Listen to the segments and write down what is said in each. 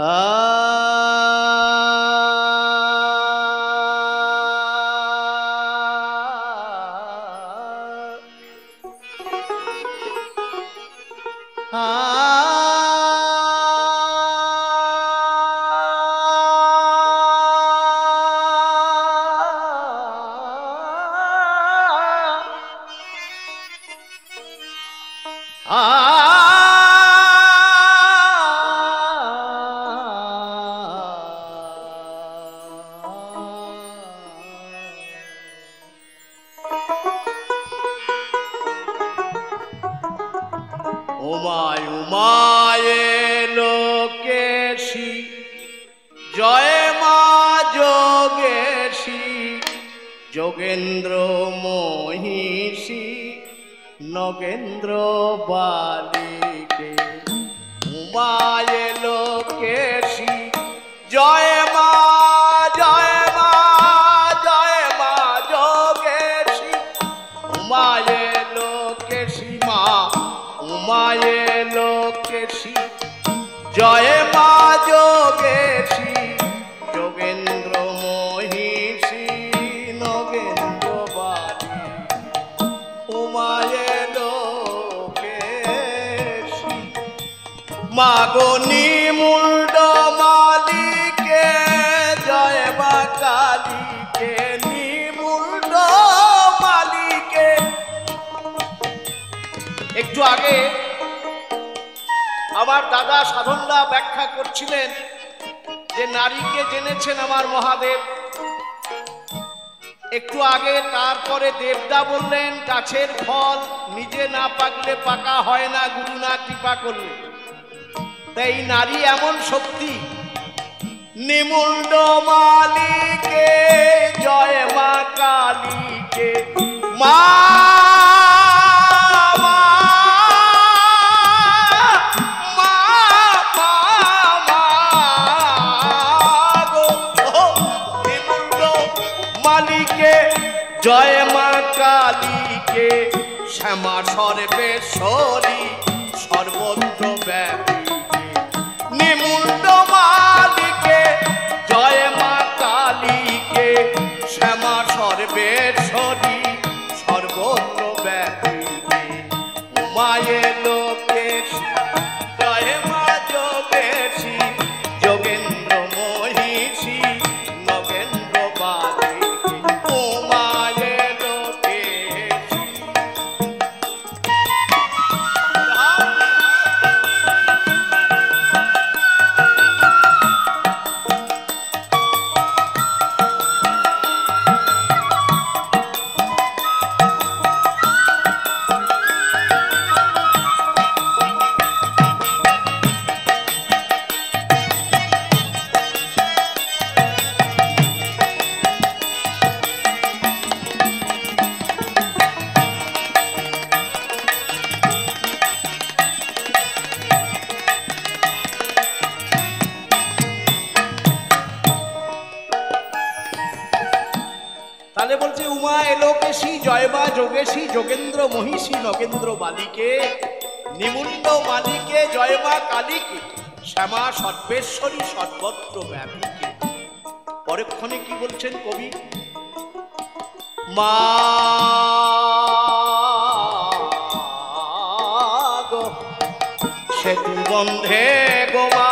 উমায় উমায়ে লোকেশি জয় মা যোগেশি যোগেন্দ্র মহিষী নগেন্দ্র বালিকে মাগনি মুন্ড মালিকে, জয় মা কালীকে একটু আগে আমার দাদা সাধনরা ব্যাখ্যা করছিলেন যে নারীকে জেনেছেন আমার মহাদেব। একটু আগে তারপরে দেবদা বললেন, গাছের ফল নিজে না পাকলে পাকা হয় না, গুরু না কৃপা করলে। তাই নারী এমন শক্তি। নিমুন্ড মালিকে জয় মা কালীকে। মা তাহলে বলছে উমা এলোকেশী জয়বা যোগেশী, যোগেন্দ্র মহিষী, নগেন্দ্র বালিকে নিমুন্ড মালিকে জয়মা কালীকে, শ্যামা সর্বেশ্বরী, সর্বত্র ব্যাপীকে। পরক্ষণে কি বলছেন কবি? মা সেতু বন্ধে গোমা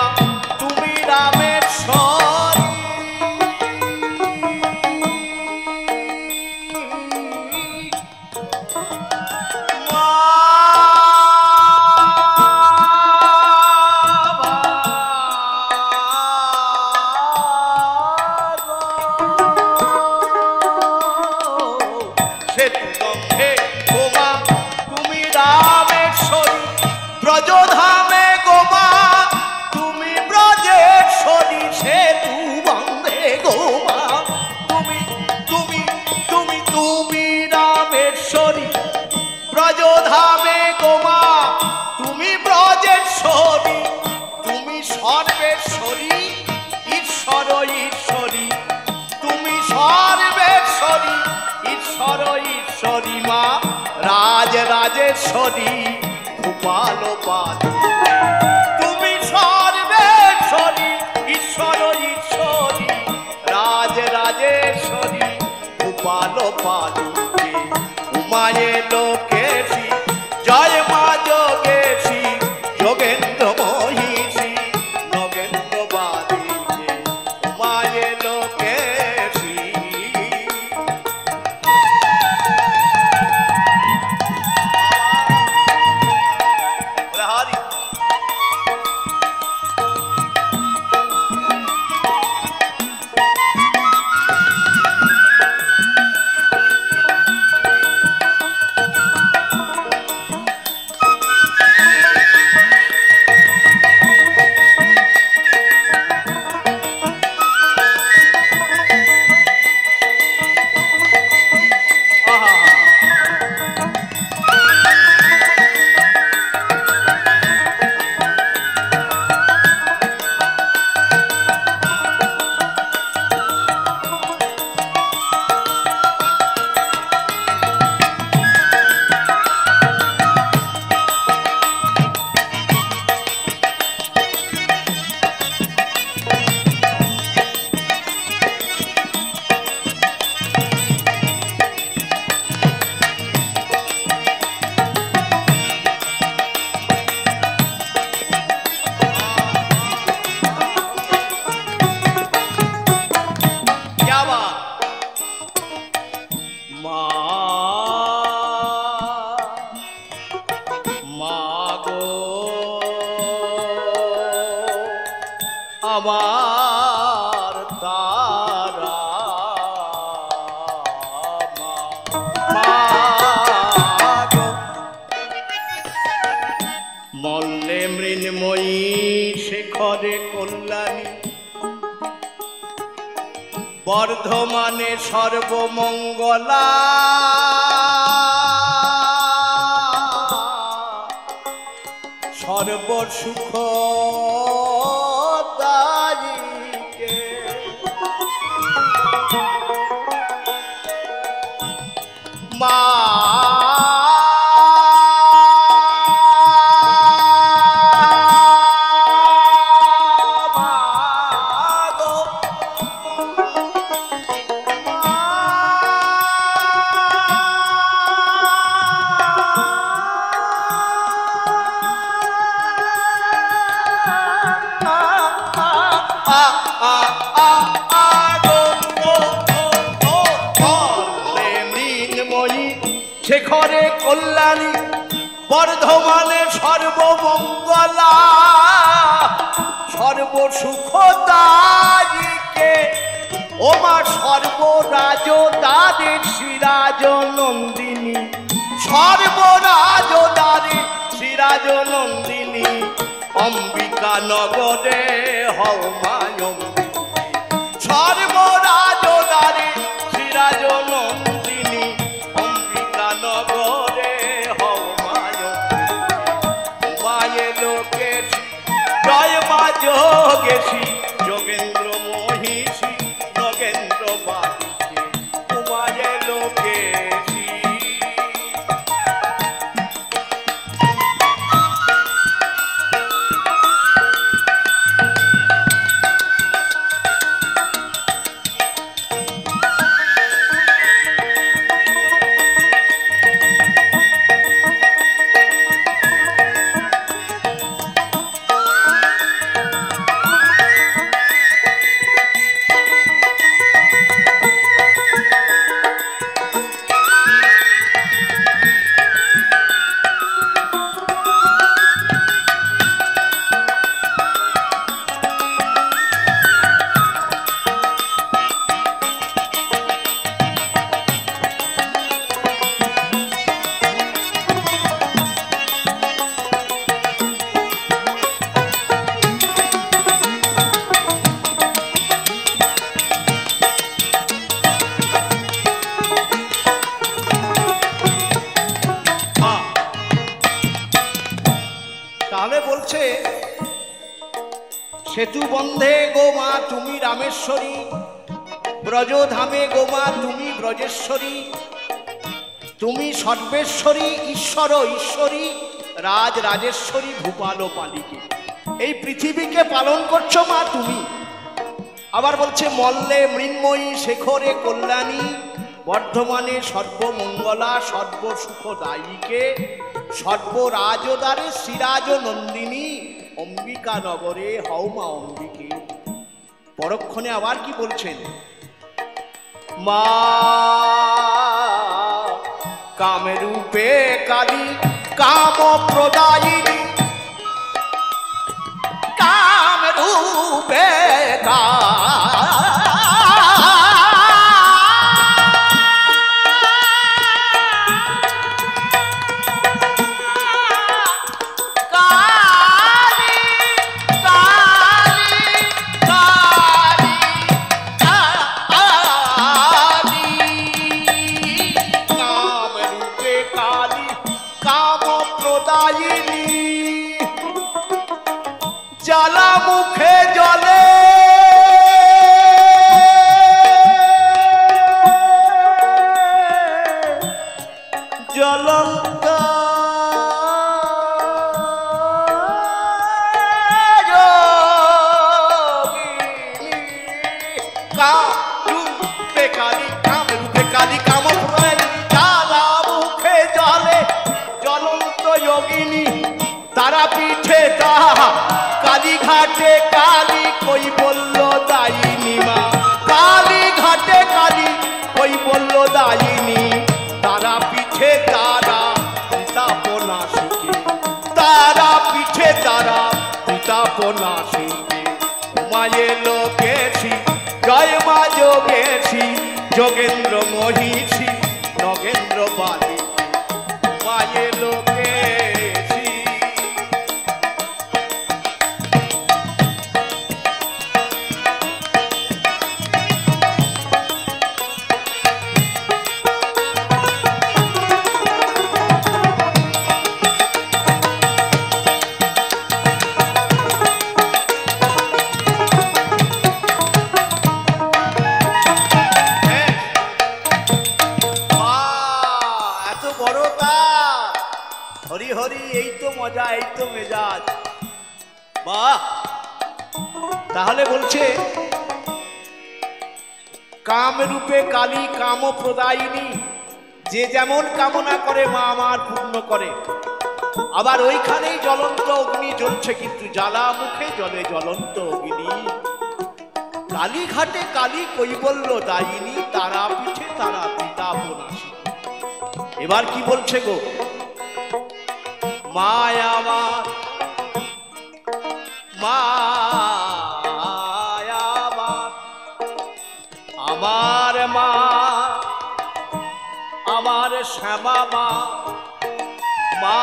তুমি রামের তুমি সর্বেশ্বরী গোপাল পাদ তুমি সর্বেশ্বরী ঈশ্বর ঈশ্বরী। রাজ রাজেশ্বরী গোপাল পাদ উমায় লোকে মৃন্ময়ী শেখরে কল্যাণী। বর্ধমানে সর্বমঙ্গলা। সর্বসুখ শেখরে কল্যাণী, বর্ধমানে সর্বমঙ্গলা। সর্বসুখদায়িকে ওমা সর্বরাজ দ্বারের শ্রীরাজ নন্দিনী সর্বরাজ দ্বারে শ্রীরাজ নন্দিনী অম্বিকা নগরে হও মায়ম্বিনী সর্বরাজ জয় রামেশ্বরী ব্রজধামে গো মা, তুমি ব্রজেশ্বরী। তুমি সর্বেশ্বরী, ঈশ্বর ঈশ্বরী, রাজ রাজেশ্বরী, ভূপাল পালিকে। এই পৃথিবীকে পালন করছ মা তুমি। আবার বলছে, মল্লে মৃন্ময়ী শেখরে কল্যাণী, বর্ধমানে সর্বমঙ্গলা, সর্বসুখদায়ীকে সর্বরাজদারে সিরাজ নন্দিনী অম্বিকা নগরে হৌমা অম্বিকে। পরক্ষণে আবার কি বলছেন? মা কামরূপে কালী কাম প্রদায়িনী কামরূপে কামরূপে জলে। জ্বলন্ত যোগিনী তারা পিঠে তাহা। ঘাটে কালী কই বলল দায়িনী মা? কালী ঘাটে কালী কই বলল দায়িনী তারা পিঠে তারা পিতাপনা শিখে। তারা পিঠে তারা পিতাপনা শিখে। মায়ে লোকেছি জয় মা যোগেছি যোগেন্দ্র মহিষী, নগেন্দ্র বালি মায়ে লোকেছি হরি এই তো মজা, এই তো মেজাজ। বাহ! তাহলে বলছে কাম রূপে কালী কাম প্রদায়িনী যে যেমন কামনা করে, মা আমার পূর্ণ করে। আবার ওইখানেই জ্বলন্ত অগ্নি জ্বলছে, কিন্তু জ্বালা মুখে জলে জ্বলন্ত অগ্নি। কালীঘাটে কালী কৈবল্য দায়িনী তারা পিঠে তারা পিতা বনাসী এবার কি বলছে গো? মায়া আমার মায়া আমার আমার মা আমার শ্যামা মা মা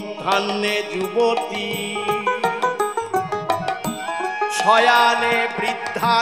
মধ্যাহ্নে যুবতী। শয়ানে বৃদ্ধা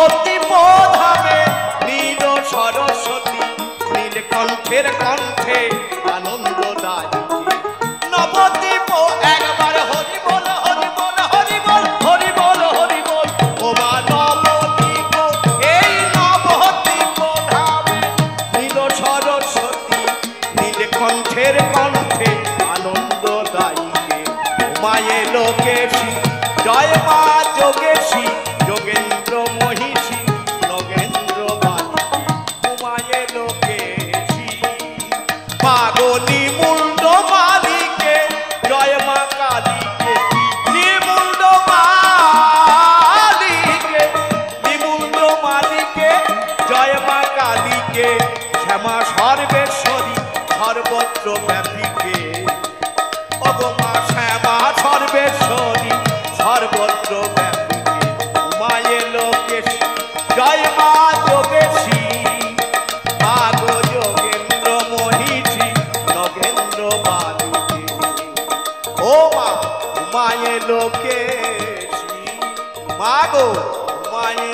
নবদ্বীপ ধামে নীল সরস্বতী নীলকণ্ঠের কণ্ঠে। জয় মা যোগেশী। মা গো যোগেন্দ্র মহিষী নগেন্দ্র বালিকে ও মা, উমায়ে লোকেশী। মা গো, উমায়ে